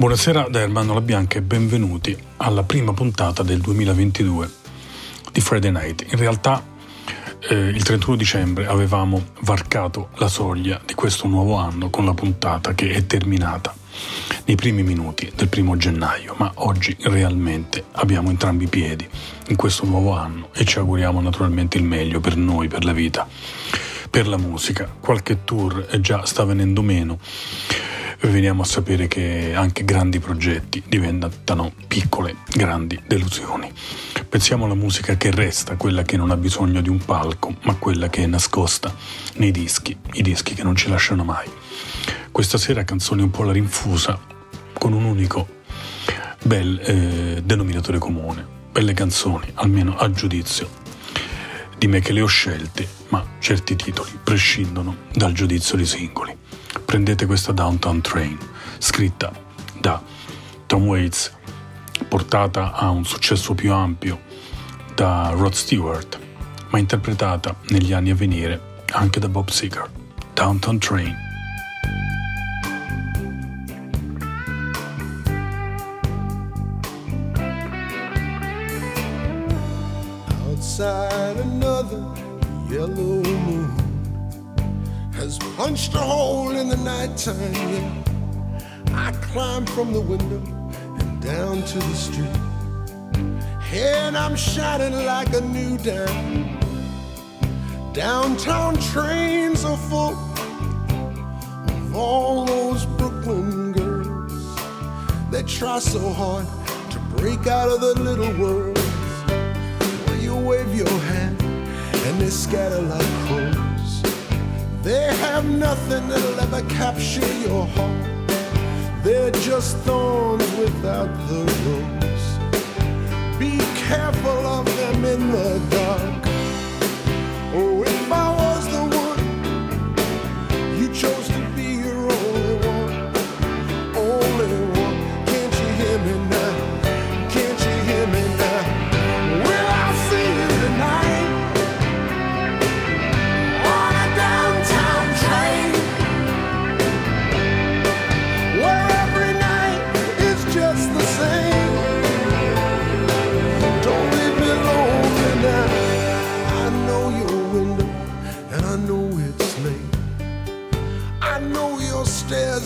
Buonasera da Ermanno La Bianca e benvenuti alla prima puntata del 2022 di Friday Night. In realtà eh, il 31 dicembre avevamo varcato la soglia di questo nuovo anno con la puntata che è terminata nei primi minuti del primo gennaio, ma oggi realmente abbiamo entrambi i piedi in questo nuovo anno e ci auguriamo naturalmente il meglio per noi, per la vita, per la musica. Qualche tour già sta venendo meno veniamo a sapere che anche grandi progetti diventano piccole, grandi delusioni. Pensiamo alla musica che resta, quella che non ha bisogno di un palco, ma quella che è nascosta nei dischi, i dischi che non ci lasciano mai. Questa sera canzone un po' la rinfusa, con un unico bel eh, denominatore comune, belle canzoni, almeno a giudizio di me che le ho scelte, ma certi titoli prescindono dal giudizio dei singoli prendete questa Downtown Train, scritta da Tom Waits, portata a un successo più ampio da Rod Stewart, ma interpretata negli anni a venire anche da Bob Seger. Downtown Train. Outside another yellow moon has punched a hole in the nighttime. Yeah. I climb from the window and down to the street. And I'm shining like a new dime. Downtown trains are full of all those Brooklyn girls that try so hard to break out of the little world. Where you wave your hand and they scatter like crows. They have nothing that'll ever capture your heart. They're just thorns without the rose. Be careful of them in the dark. Oh, if I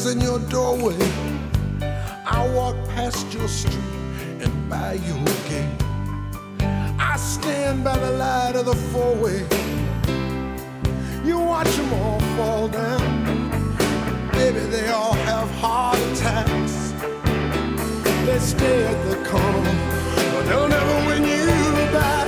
stairs and your doorway. I walk past your street and by your gate. I stand by the light of the four-way. You watch them all fall down. Baby, they all have heart attacks. They stay at the corner, but they'll never win you back.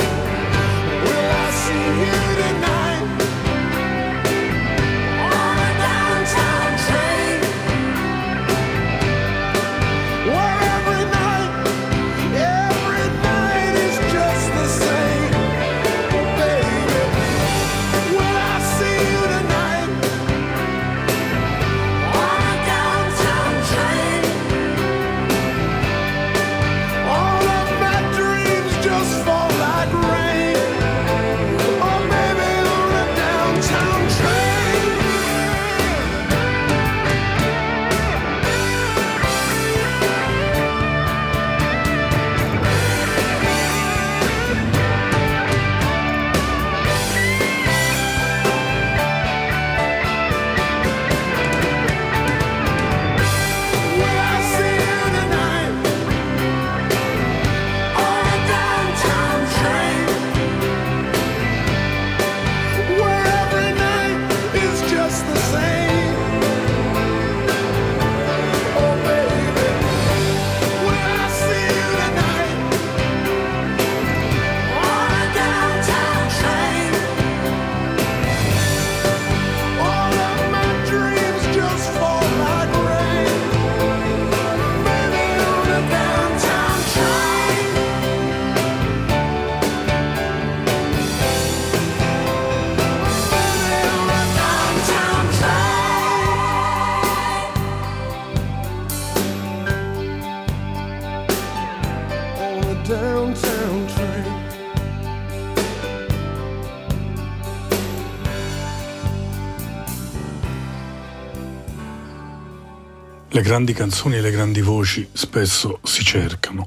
Le grandi canzoni e le grandi voci spesso si cercano.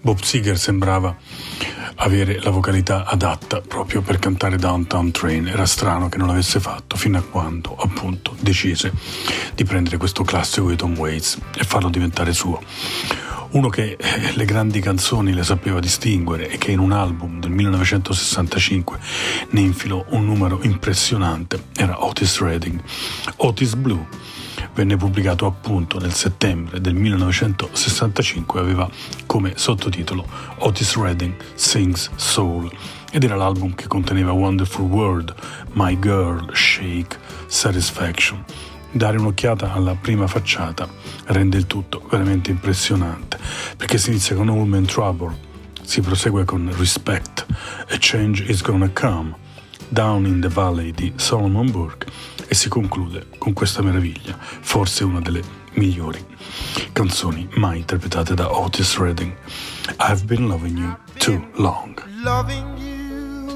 Bob Seger sembrava avere la vocalità adatta proprio per cantare Downtown Train. Era strano che non l'avesse fatto fino a quando, appunto, decise di prendere questo classico di Tom Waits e farlo diventare suo. Uno che eh, le grandi canzoni le sapeva distinguere e che in un album del 1965 ne infilò un numero impressionante era Otis Redding. Otis Blue venne pubblicato appunto nel settembre del 1965 e aveva come sottotitolo Otis Redding Sings Soul ed era l'album che conteneva Wonderful World, My Girl, Shake, Satisfaction. Dare un'occhiata alla prima facciata rende il tutto veramente impressionante perché si inizia con All Man Trouble, si prosegue con Respect, A Change is Gonna Come, Down in the Valley di Solomon Burke e si conclude con questa meraviglia, forse una delle migliori canzoni mai interpretate da Otis Redding. I've been loving you too long. Loving you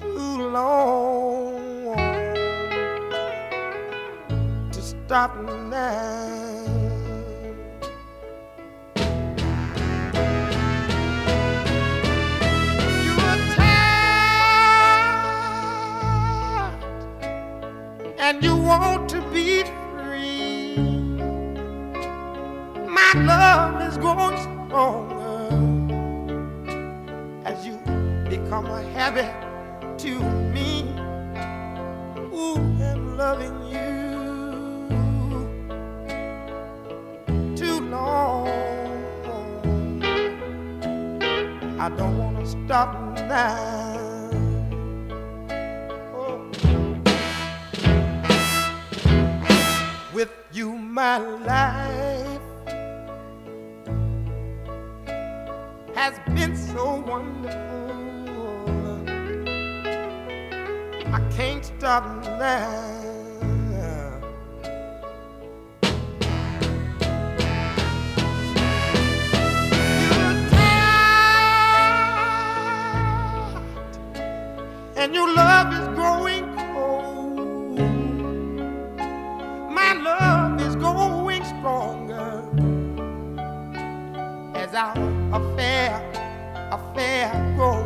too long to stop now. And you want to be free. My love is growing stronger as you become a habit to me. Ooh, and loving you too long. I don't want to stop now. You my life has been so wonderful. I can't stop now. and your love is growing our affair, affair grow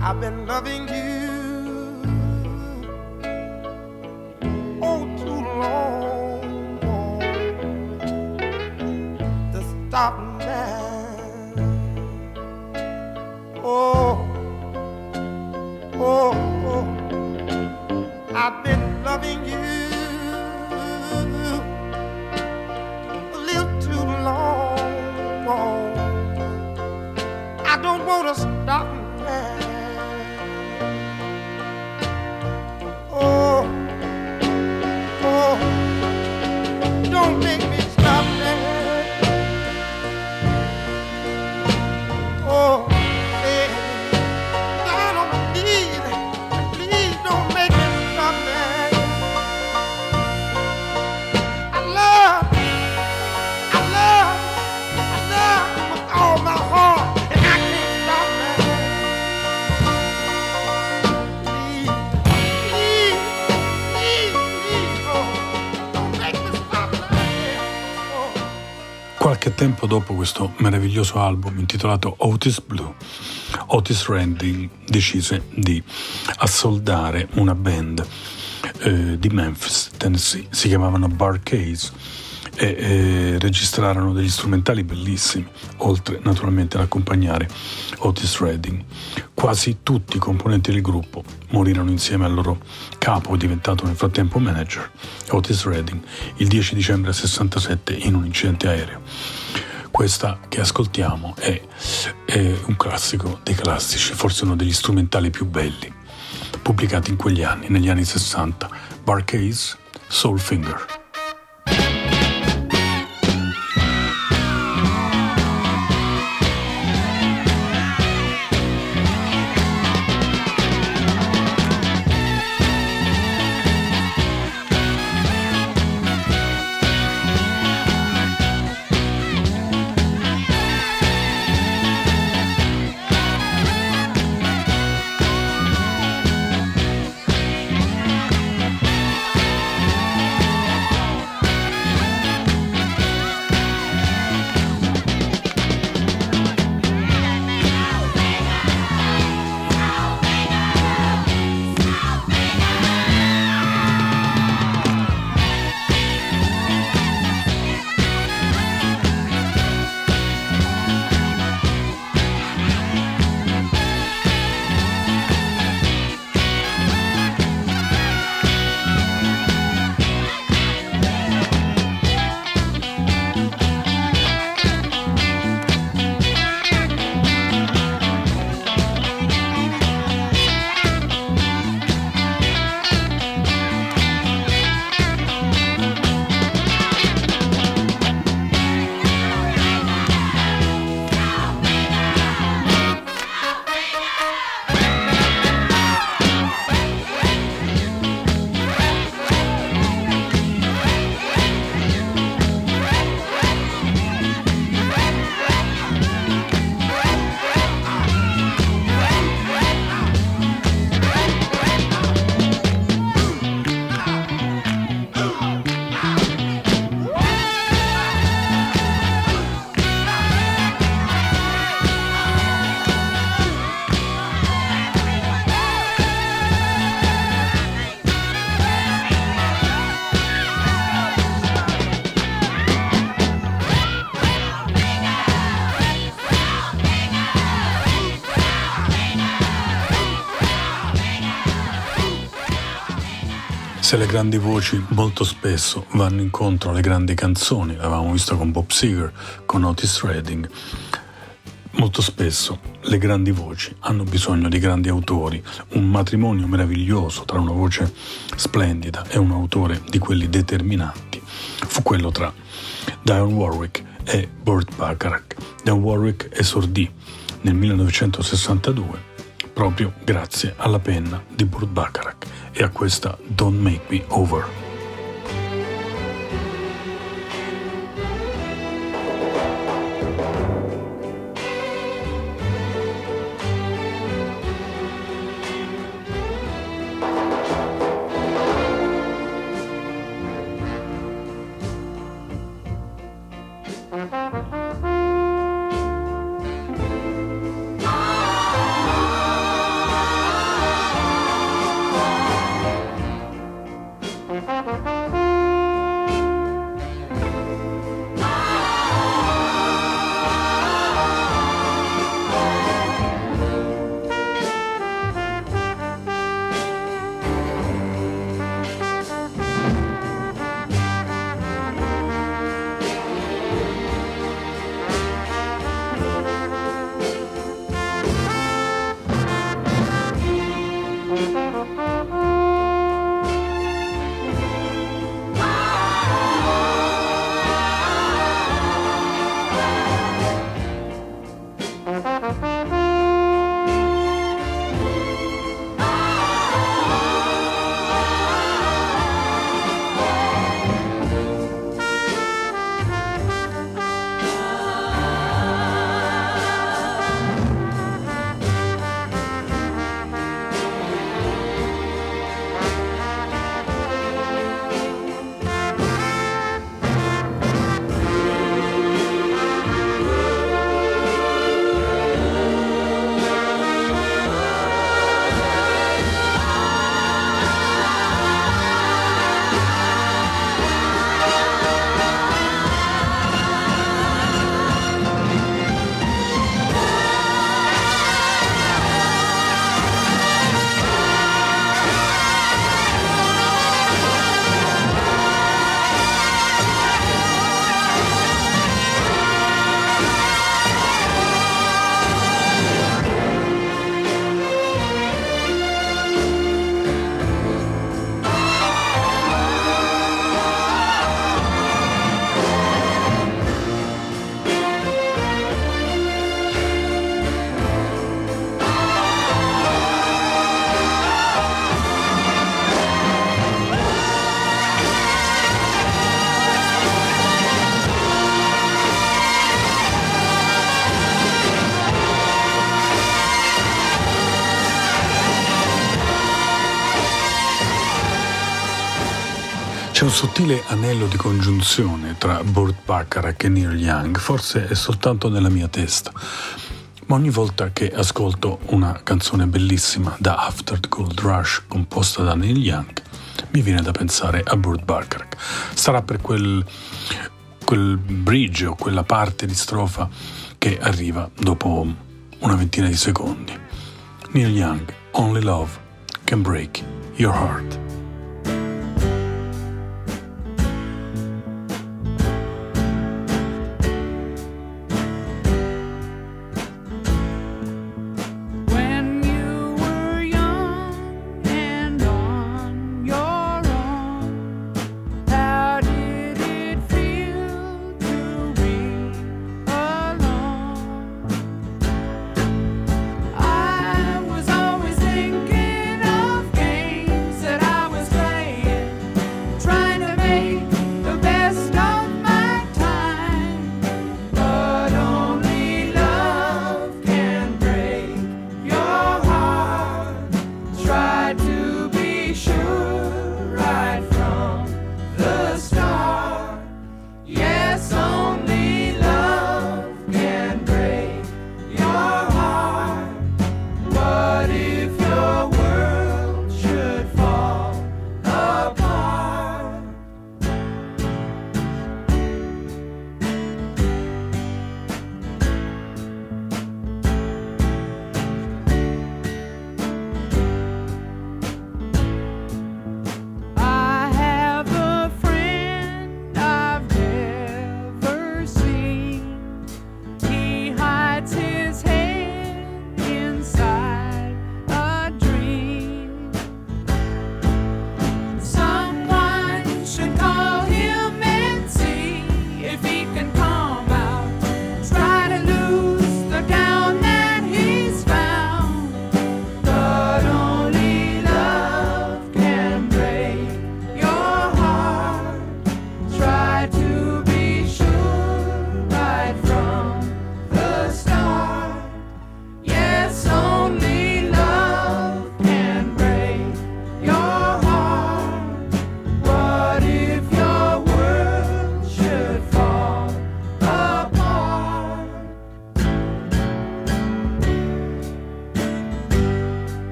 I've been loving you oh too long to stop now. Oh, oh, oh, I've been Qualche tempo dopo questo meraviglioso album intitolato Otis Blue, Otis Redding decise di assoldare una band eh, di Memphis, Tennessee, si chiamavano Bar E eh, registrarono degli strumentali bellissimi, oltre naturalmente ad accompagnare Otis Redding. Quasi tutti i componenti del gruppo morirono insieme al loro capo, diventato nel frattempo manager, Otis Redding, il 10 dicembre 67 in un incidente aereo. Questa che ascoltiamo è, è un classico dei classici, forse uno degli strumentali più belli, pubblicati in quegli anni, negli anni 60, Barcase, Soulfinger. Se le grandi voci molto spesso vanno incontro alle grandi canzoni, l'avevamo visto con Bob Seger, con Otis Redding, molto spesso le grandi voci hanno bisogno di grandi autori, un matrimonio meraviglioso tra una voce splendida e un autore di quelli determinanti. Fu quello tra Dionne Warwick e Burt Bacharach. Dionne Warwick esordì nel 1962 proprio grazie alla penna di Burt Bacharach e a questa Don't Make Me Over. Sottile anello di congiunzione tra Burt Bacharach e Neil Young, forse è soltanto nella mia testa. Ma ogni volta che ascolto una canzone bellissima da After the Gold Rush composta da Neil Young, mi viene da pensare a Burt Bacharach. Sarà per quel, quel bridge o quella parte di strofa che arriva dopo una ventina di secondi. Neil Young, Only Love Can Break Your Heart.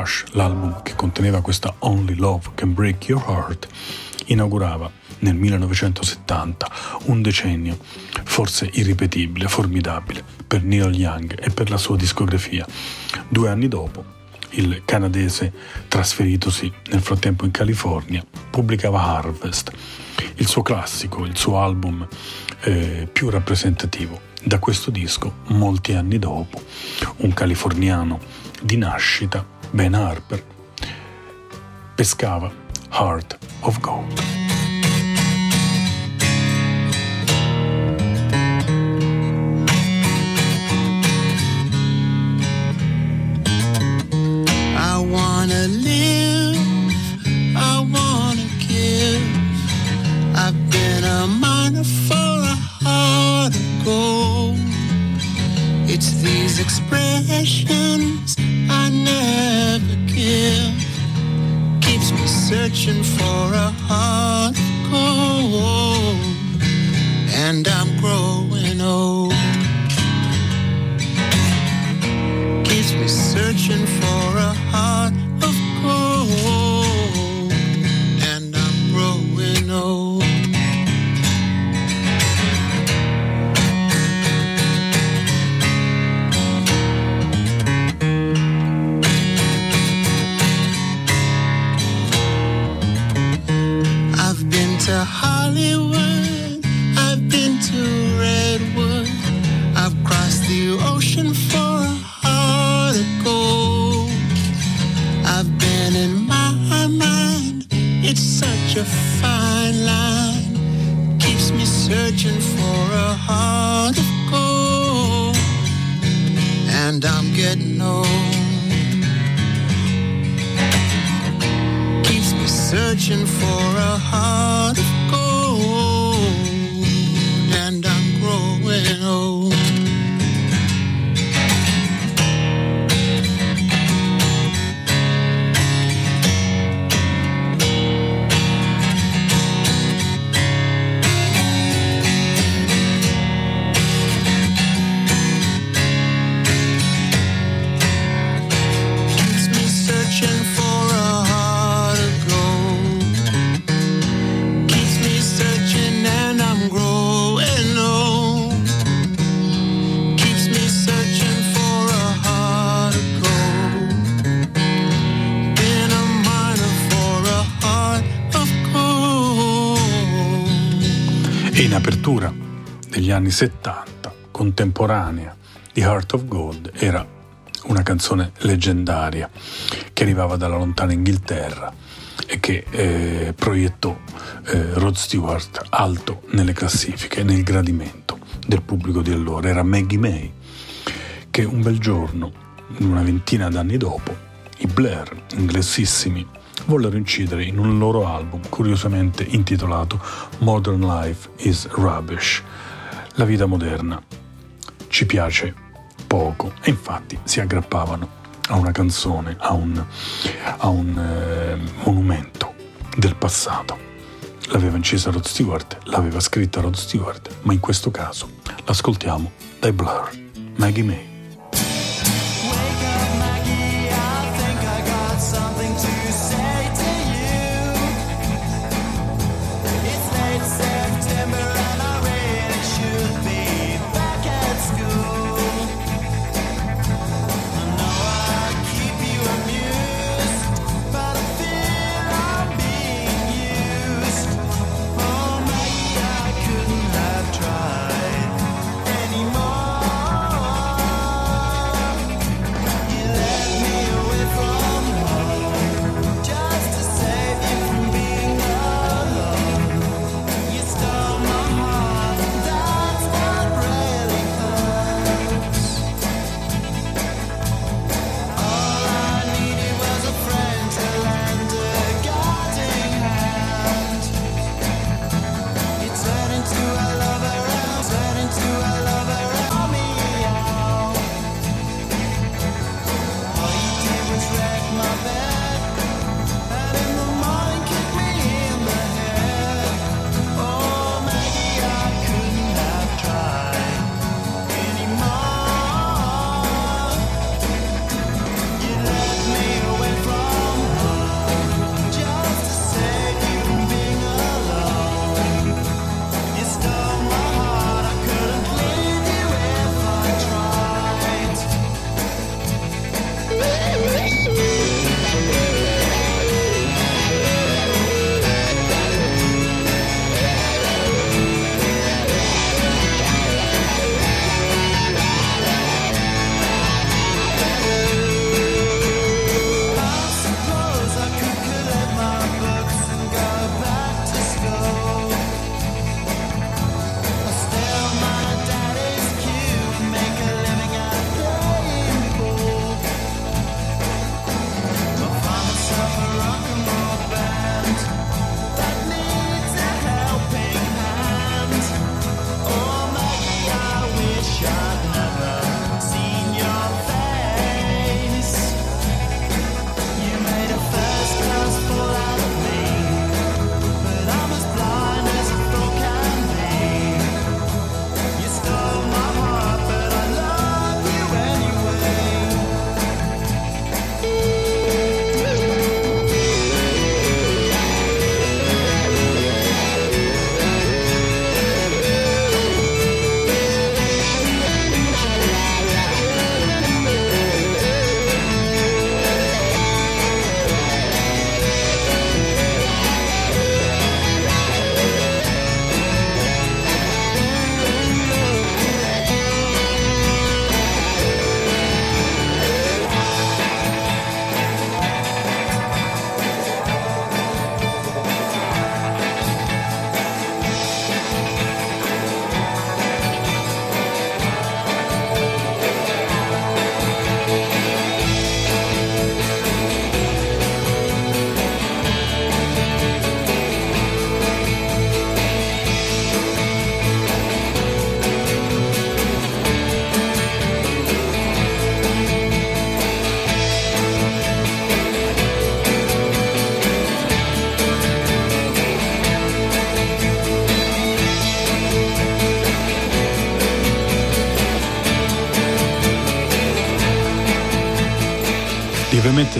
Rush, l'album che conteneva questa Only Love Can Break Your Heart, inaugurava nel 1970 un decennio forse irripetibile, formidabile per Neil Young e per la sua discografia. Due anni dopo, il canadese trasferitosi nel frattempo in California, pubblicava Harvest, il suo classico, il suo album eh, più rappresentativo. Da questo disco, molti anni dopo, un californiano di nascita, Ben Harper pescava Heart of Gold. Heart of gold expressions I never give keeps me searching for a heart of gold, and I'm growing old. Keeps me searching for a heart contemporanea di Heart of Gold, era una canzone leggendaria che arrivava dalla lontana Inghilterra e che eh, proiettò eh, Rod Stewart alto nelle classifiche, nel gradimento del pubblico di allora. Era Maggie May che un bel giorno, una ventina d'anni dopo, i Blair, inglesissimi vollero incidere in un loro album curiosamente intitolato Modern Life is Rubbish. La vita moderna ci piace poco e infatti si aggrappavano a una canzone, a un, a un eh, monumento del passato. L'aveva incisa Rod Stewart, l'aveva scritta Rod Stewart, ma in questo caso l'ascoltiamo dai Blur, Maggie May.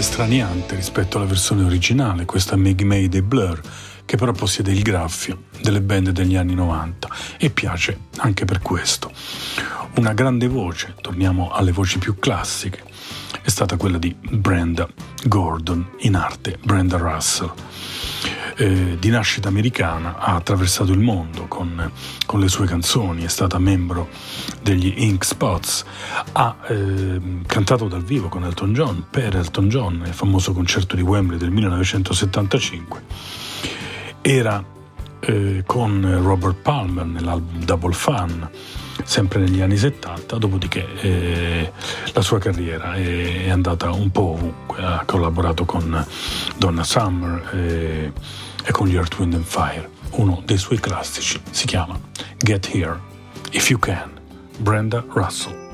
Straniante rispetto alla versione originale, questa Maggie May dei Blur, che però possiede il graffio delle band degli anni 90 e piace anche per questo. Una grande voce, torniamo alle voci più classiche, è stata quella di Brenda Gordon, in arte Brenda Russell. Eh, di nascita americana ha attraversato il mondo con, con, le sue canzoni, è stata membro degli Ink Spots, ha eh, cantato dal vivo con Elton John, per Elton John, nel famoso concerto di Wembley del 1975. Era eh, con Robert Palmer nell'album Double Fun sempre negli anni 70, dopodiché eh, la sua carriera è, è, andata un po' ovunque, ha collaborato con Donna Summer e, e con gli Earth, Wind and Fire. Uno dei suoi classici si chiama Get Here, If You Can, Brenda Russell.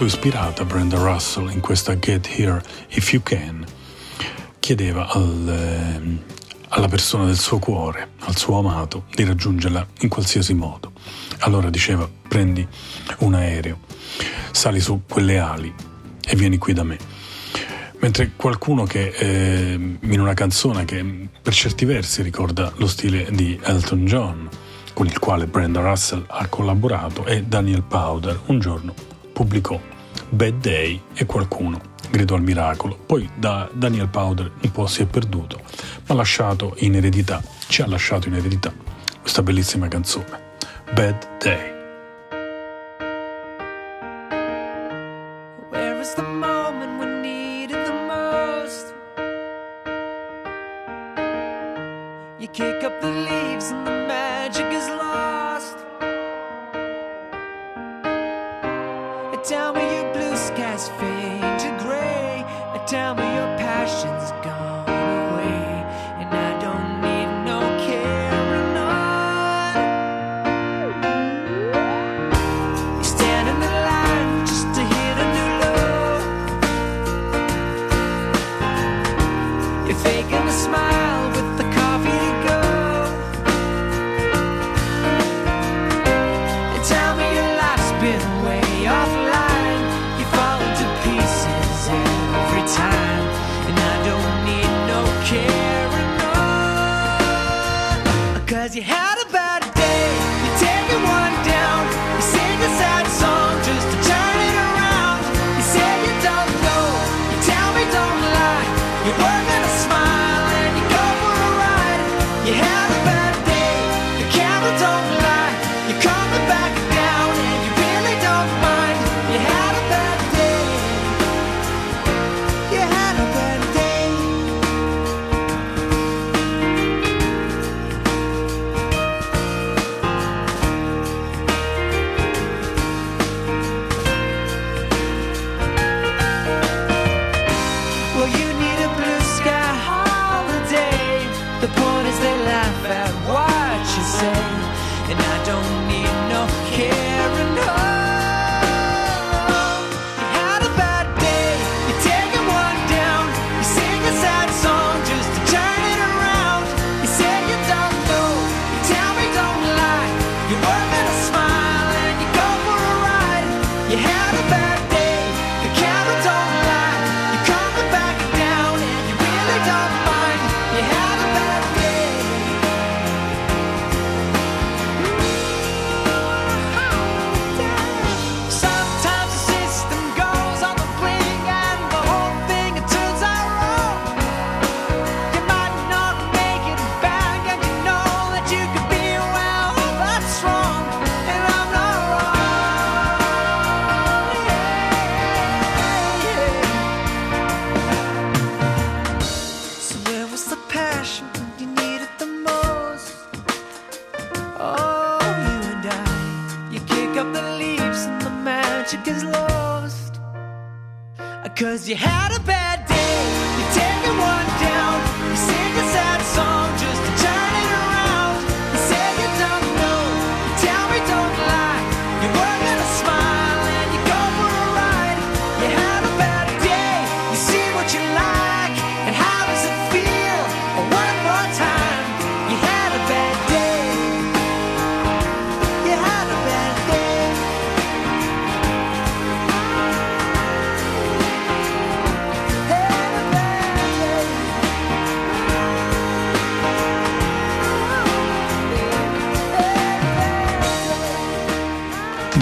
Molto ispirata Brenda Russell in questa Get Here If You Can, chiedeva al, eh, alla persona del suo cuore, al suo amato, di raggiungerla in qualsiasi modo. Allora diceva prendi un aereo, sali su quelle ali e vieni qui da me. Mentre qualcuno che eh, in una canzone che per certi versi ricorda lo stile di Elton John, con il quale Brenda Russell ha collaborato, è Daniel Powder. Un giorno pubblicò Bad Day e qualcuno gridò al miracolo. Poi da Daniel Powder un po' si è perduto, ma ha lasciato in eredità, ci ha lasciato in eredità questa bellissima canzone, Bad Day.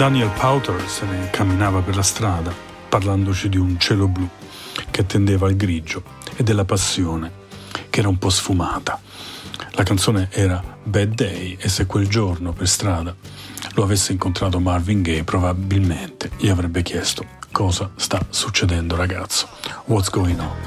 Daniel Powter se ne camminava per la strada, parlandoci di un cielo blu che tendeva al grigio e della passione che era un po' sfumata. La canzone era Bad Day e se quel giorno per strada lo avesse incontrato Marvin Gaye probabilmente gli avrebbe chiesto cosa sta succedendo ragazzo, what's going on.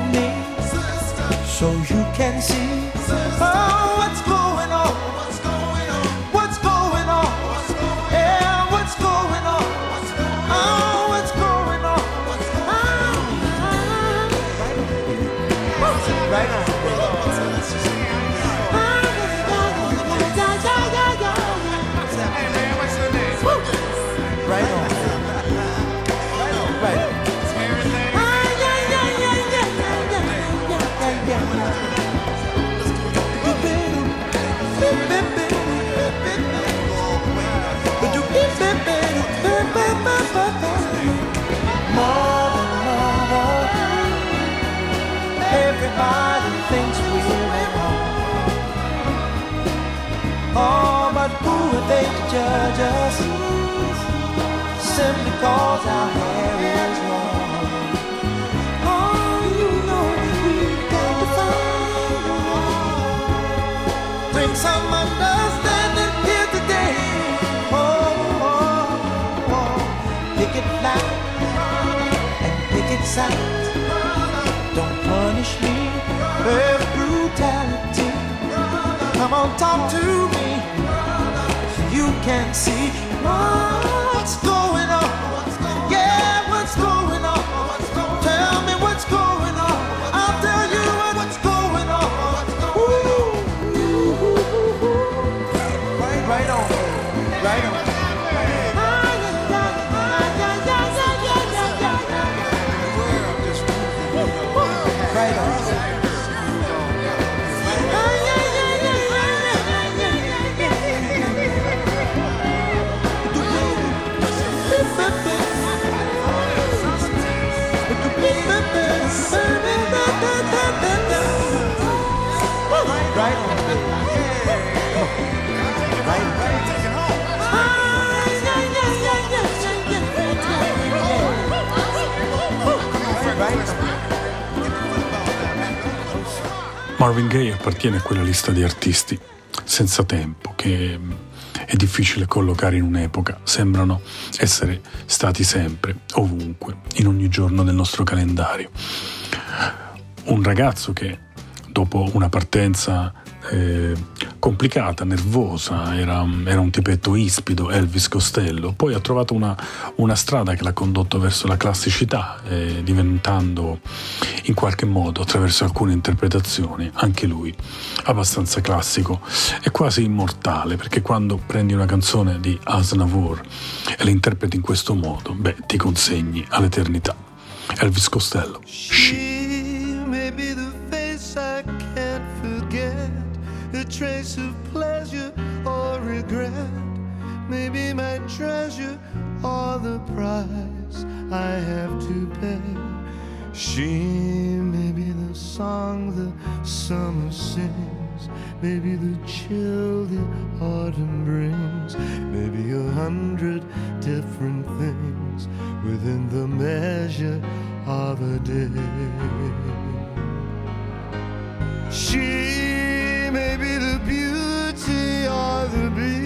so you can see oh. Sound. Don't punish me with brutality. Come on, talk to me. You can see what's going on. Marvin Gaye appartiene a quella lista di artisti senza tempo che mm, è difficile collocare in un'epoca, sembrano essere stati sempre, ovunque, in ogni giorno del nostro calendario. Un ragazzo che dopo una partenza eh, complicata, nervosa, era, era un tipetto ispido, Elvis Costello, poi ha trovato una, una strada che l'ha condotto verso la classicità, eh, diventando in qualche modo, attraverso alcune interpretazioni, anche lui abbastanza classico e quasi immortale, perché quando prendi una canzone di Asnavour e la interpreti in questo modo, beh, ti consegni all'eternità. Elvis Costello. She. The price I have to pay. She may be the song the summer sings, maybe the chill the autumn brings, maybe a hundred different things within the measure of a day. She may be the beauty or the beast,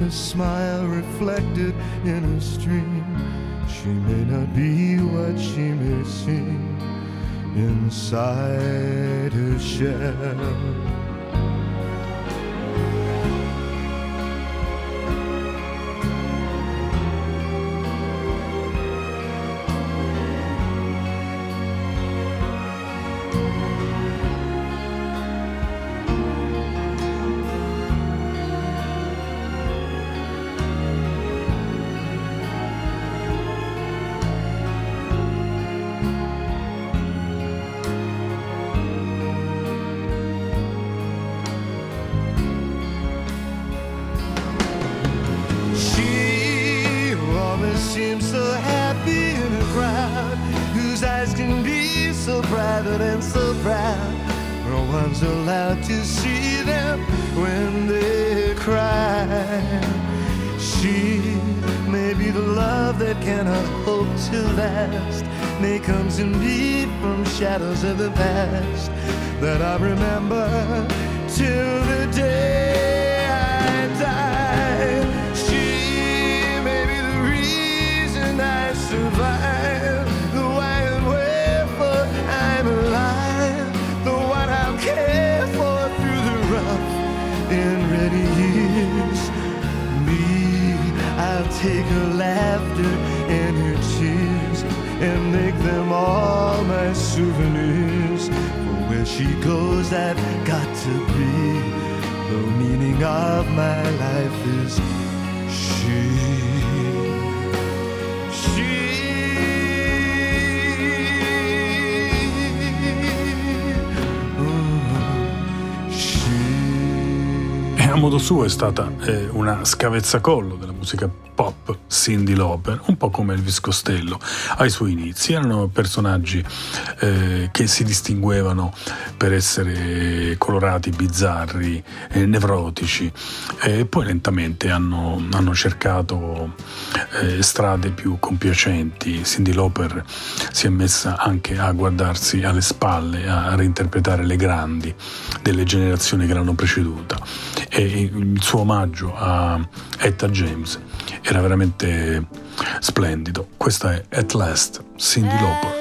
a smile reflected in a stream. She may not be what she may seem inside her shell. Rather than so proud. No one's allowed to see them when they cry. She may be the love that cannot hope to last. May come to me from shadows of the past that I remember till the day take her laughter and her tears and make them all my souvenirs. For where she goes, I've got to be. The meaning of my life is she. She. Oh, she. E a modo suo è stata eh, una scavezzacollo della musica Cindy Lauper, un po' come Elvis Costello ai suoi inizi. Erano personaggi eh, che si distinguevano per essere colorati, bizzarri, eh, nevrotici e poi lentamente hanno, hanno cercato eh, strade più compiacenti. Cindy Lauper si è messa anche a guardarsi alle spalle, a reinterpretare le grandi delle generazioni che l'hanno preceduta e il suo omaggio a Etta James era veramente splendido. Questa è At Last, Cindy Lauper.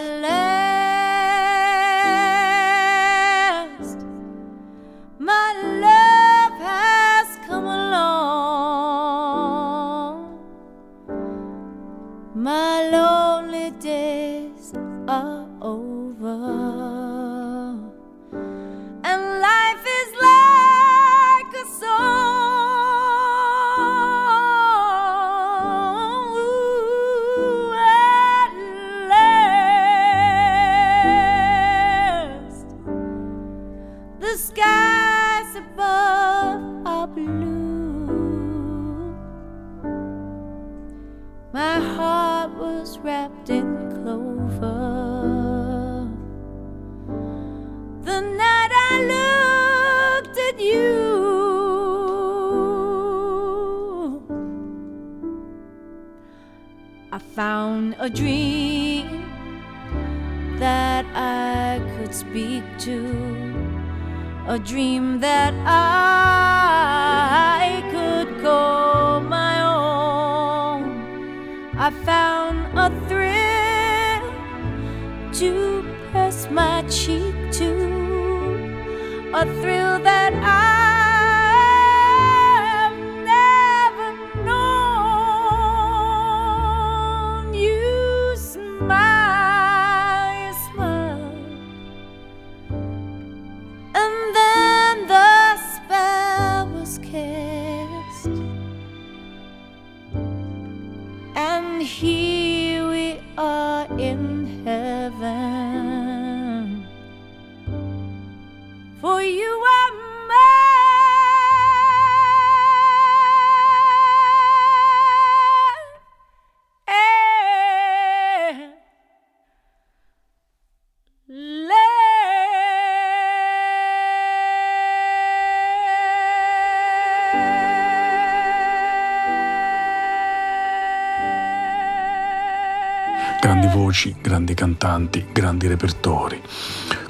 Voci, grandi cantanti, grandi repertori.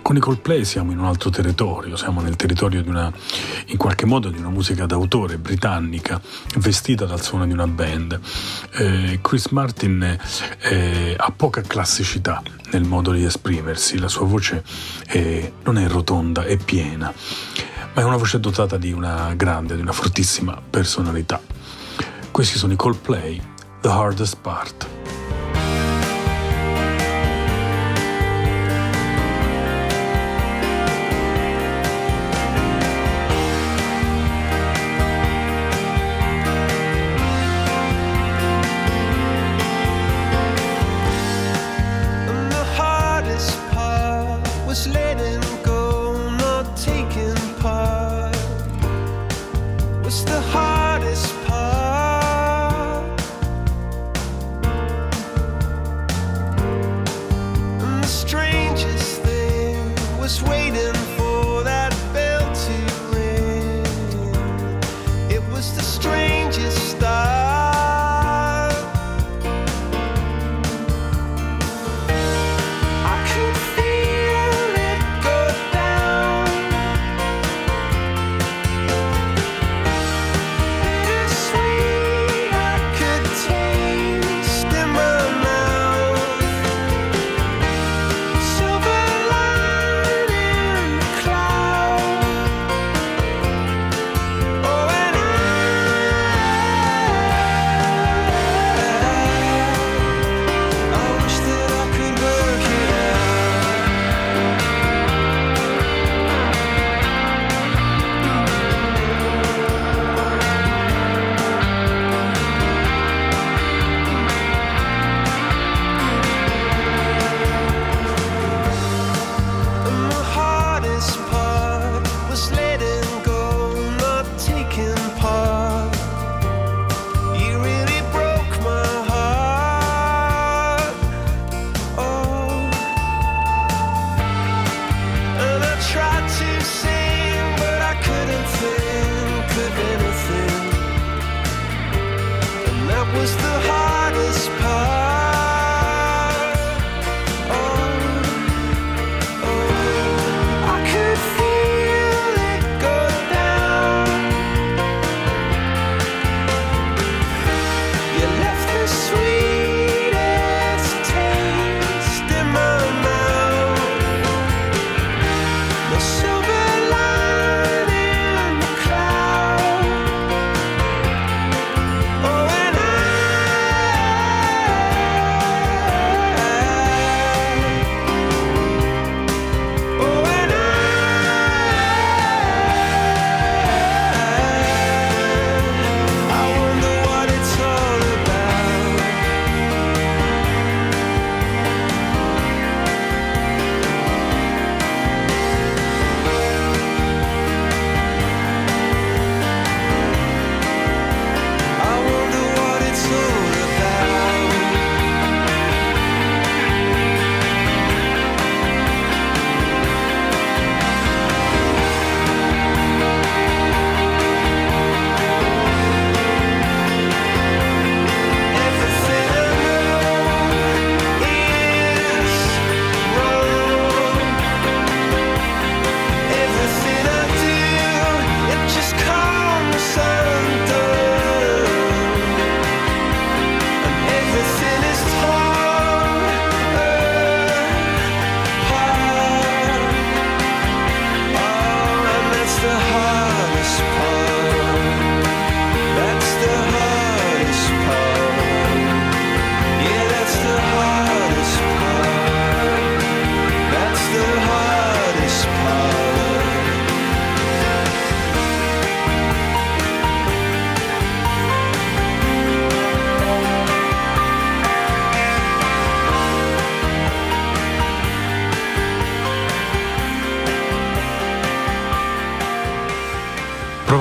Con i Coldplay siamo in un altro territorio, siamo nel territorio di una, in qualche modo, di una musica d'autore britannica vestita dal suono di una band. Eh, Chris Martin eh, ha poca classicità nel modo di esprimersi, la sua voce è- non è rotonda, è piena, ma è una voce dotata di una grande, di una fortissima personalità. Questi sono i Coldplay, The Hardest Part.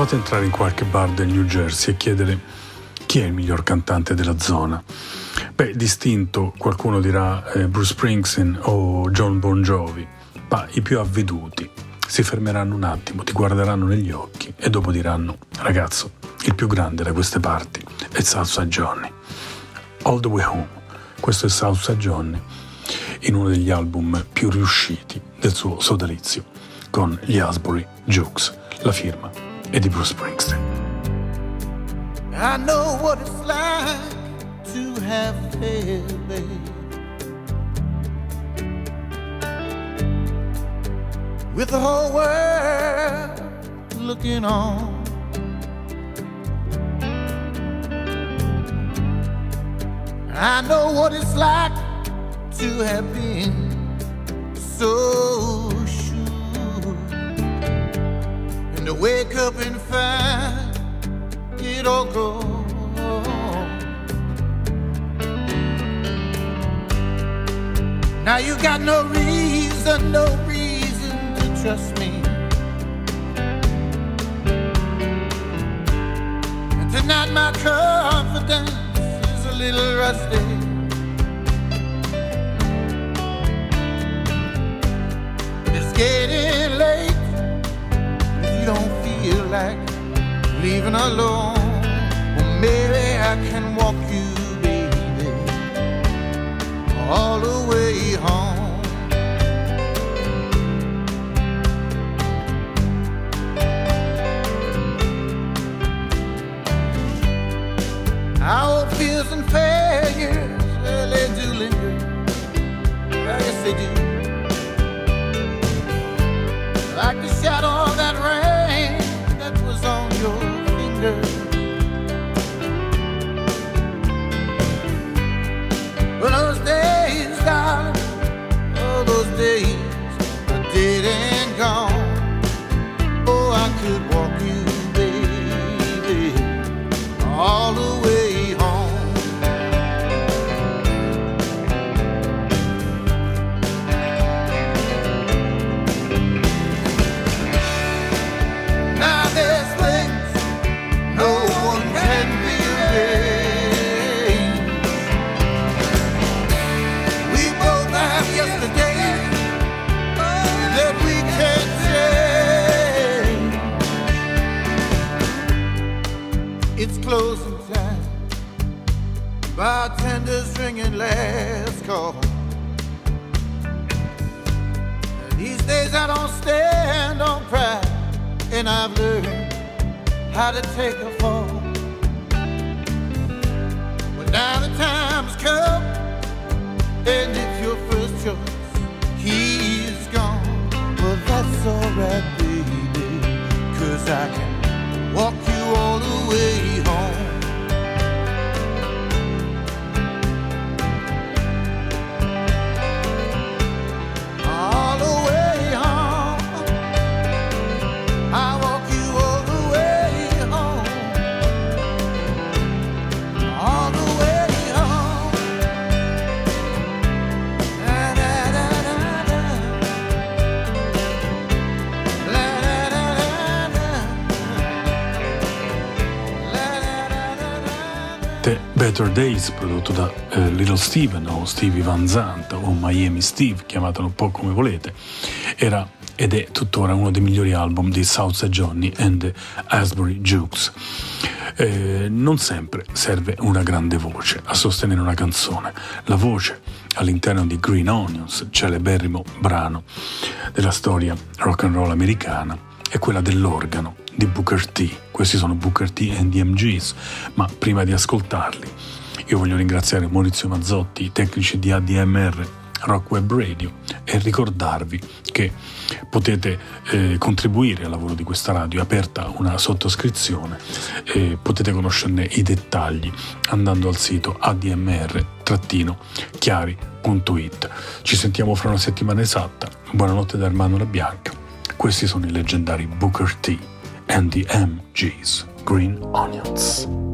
Provate a entrare in qualche bar del New Jersey e chiedere chi è il miglior cantante della zona. Beh, distinto, qualcuno dirà eh, Bruce Springsteen o John Bon Jovi, ma i più avveduti si fermeranno un attimo, ti guarderanno negli occhi e dopo diranno, ragazzo, il più grande da queste parti è Salsa Johnny. All the Way Home, questo è Salsa Johnny, in uno degli album più riusciti del suo sodalizio, con gli Asbury Jukes, la firma di Bruce Springsteen. I know what it's like to have failed, babe. With the whole world looking on. I know what it's like to have been so to wake up and find it all gone. Now you got no reason, no reason to trust me. And tonight my confidence is a little rusty. It's getting late. Don't feel like leaving alone, well, maybe I can walk you, baby, all the way home. Our fears and failures, well, they do linger. Guess they do. Like the shadow that last call. These days I don't stand on pride, and I've learned how to take a fall. But now the time's come, and if your first choice he's gone, well that's alright, baby, cause I can walk you all the way Better Days, prodotto da eh, Little Steven o Stevie Van Zandt o Miami Steve, chiamatelo un po' come volete, era ed è tuttora uno dei migliori album di Southside Johnny and Asbury Jukes. Eh, non sempre serve una grande voce a sostenere una canzone. La voce all'interno di Green Onions, celeberrimo brano della storia rock and roll americana, è quella dell'organo di Booker T. Questi sono Booker T and the MGs, ma prima di ascoltarli io voglio ringraziare Maurizio Mazzotti, i tecnici di ADMR Rock Web Radio e ricordarvi che potete eh, contribuire al lavoro di questa radio, è aperta una sottoscrizione e potete conoscerne i dettagli andando al sito admr-chiari.it. Ci sentiamo fra una settimana esatta. Buonanotte da Ermano La Bianca. Questi sono i leggendari Booker T and the MGs, Green Onions.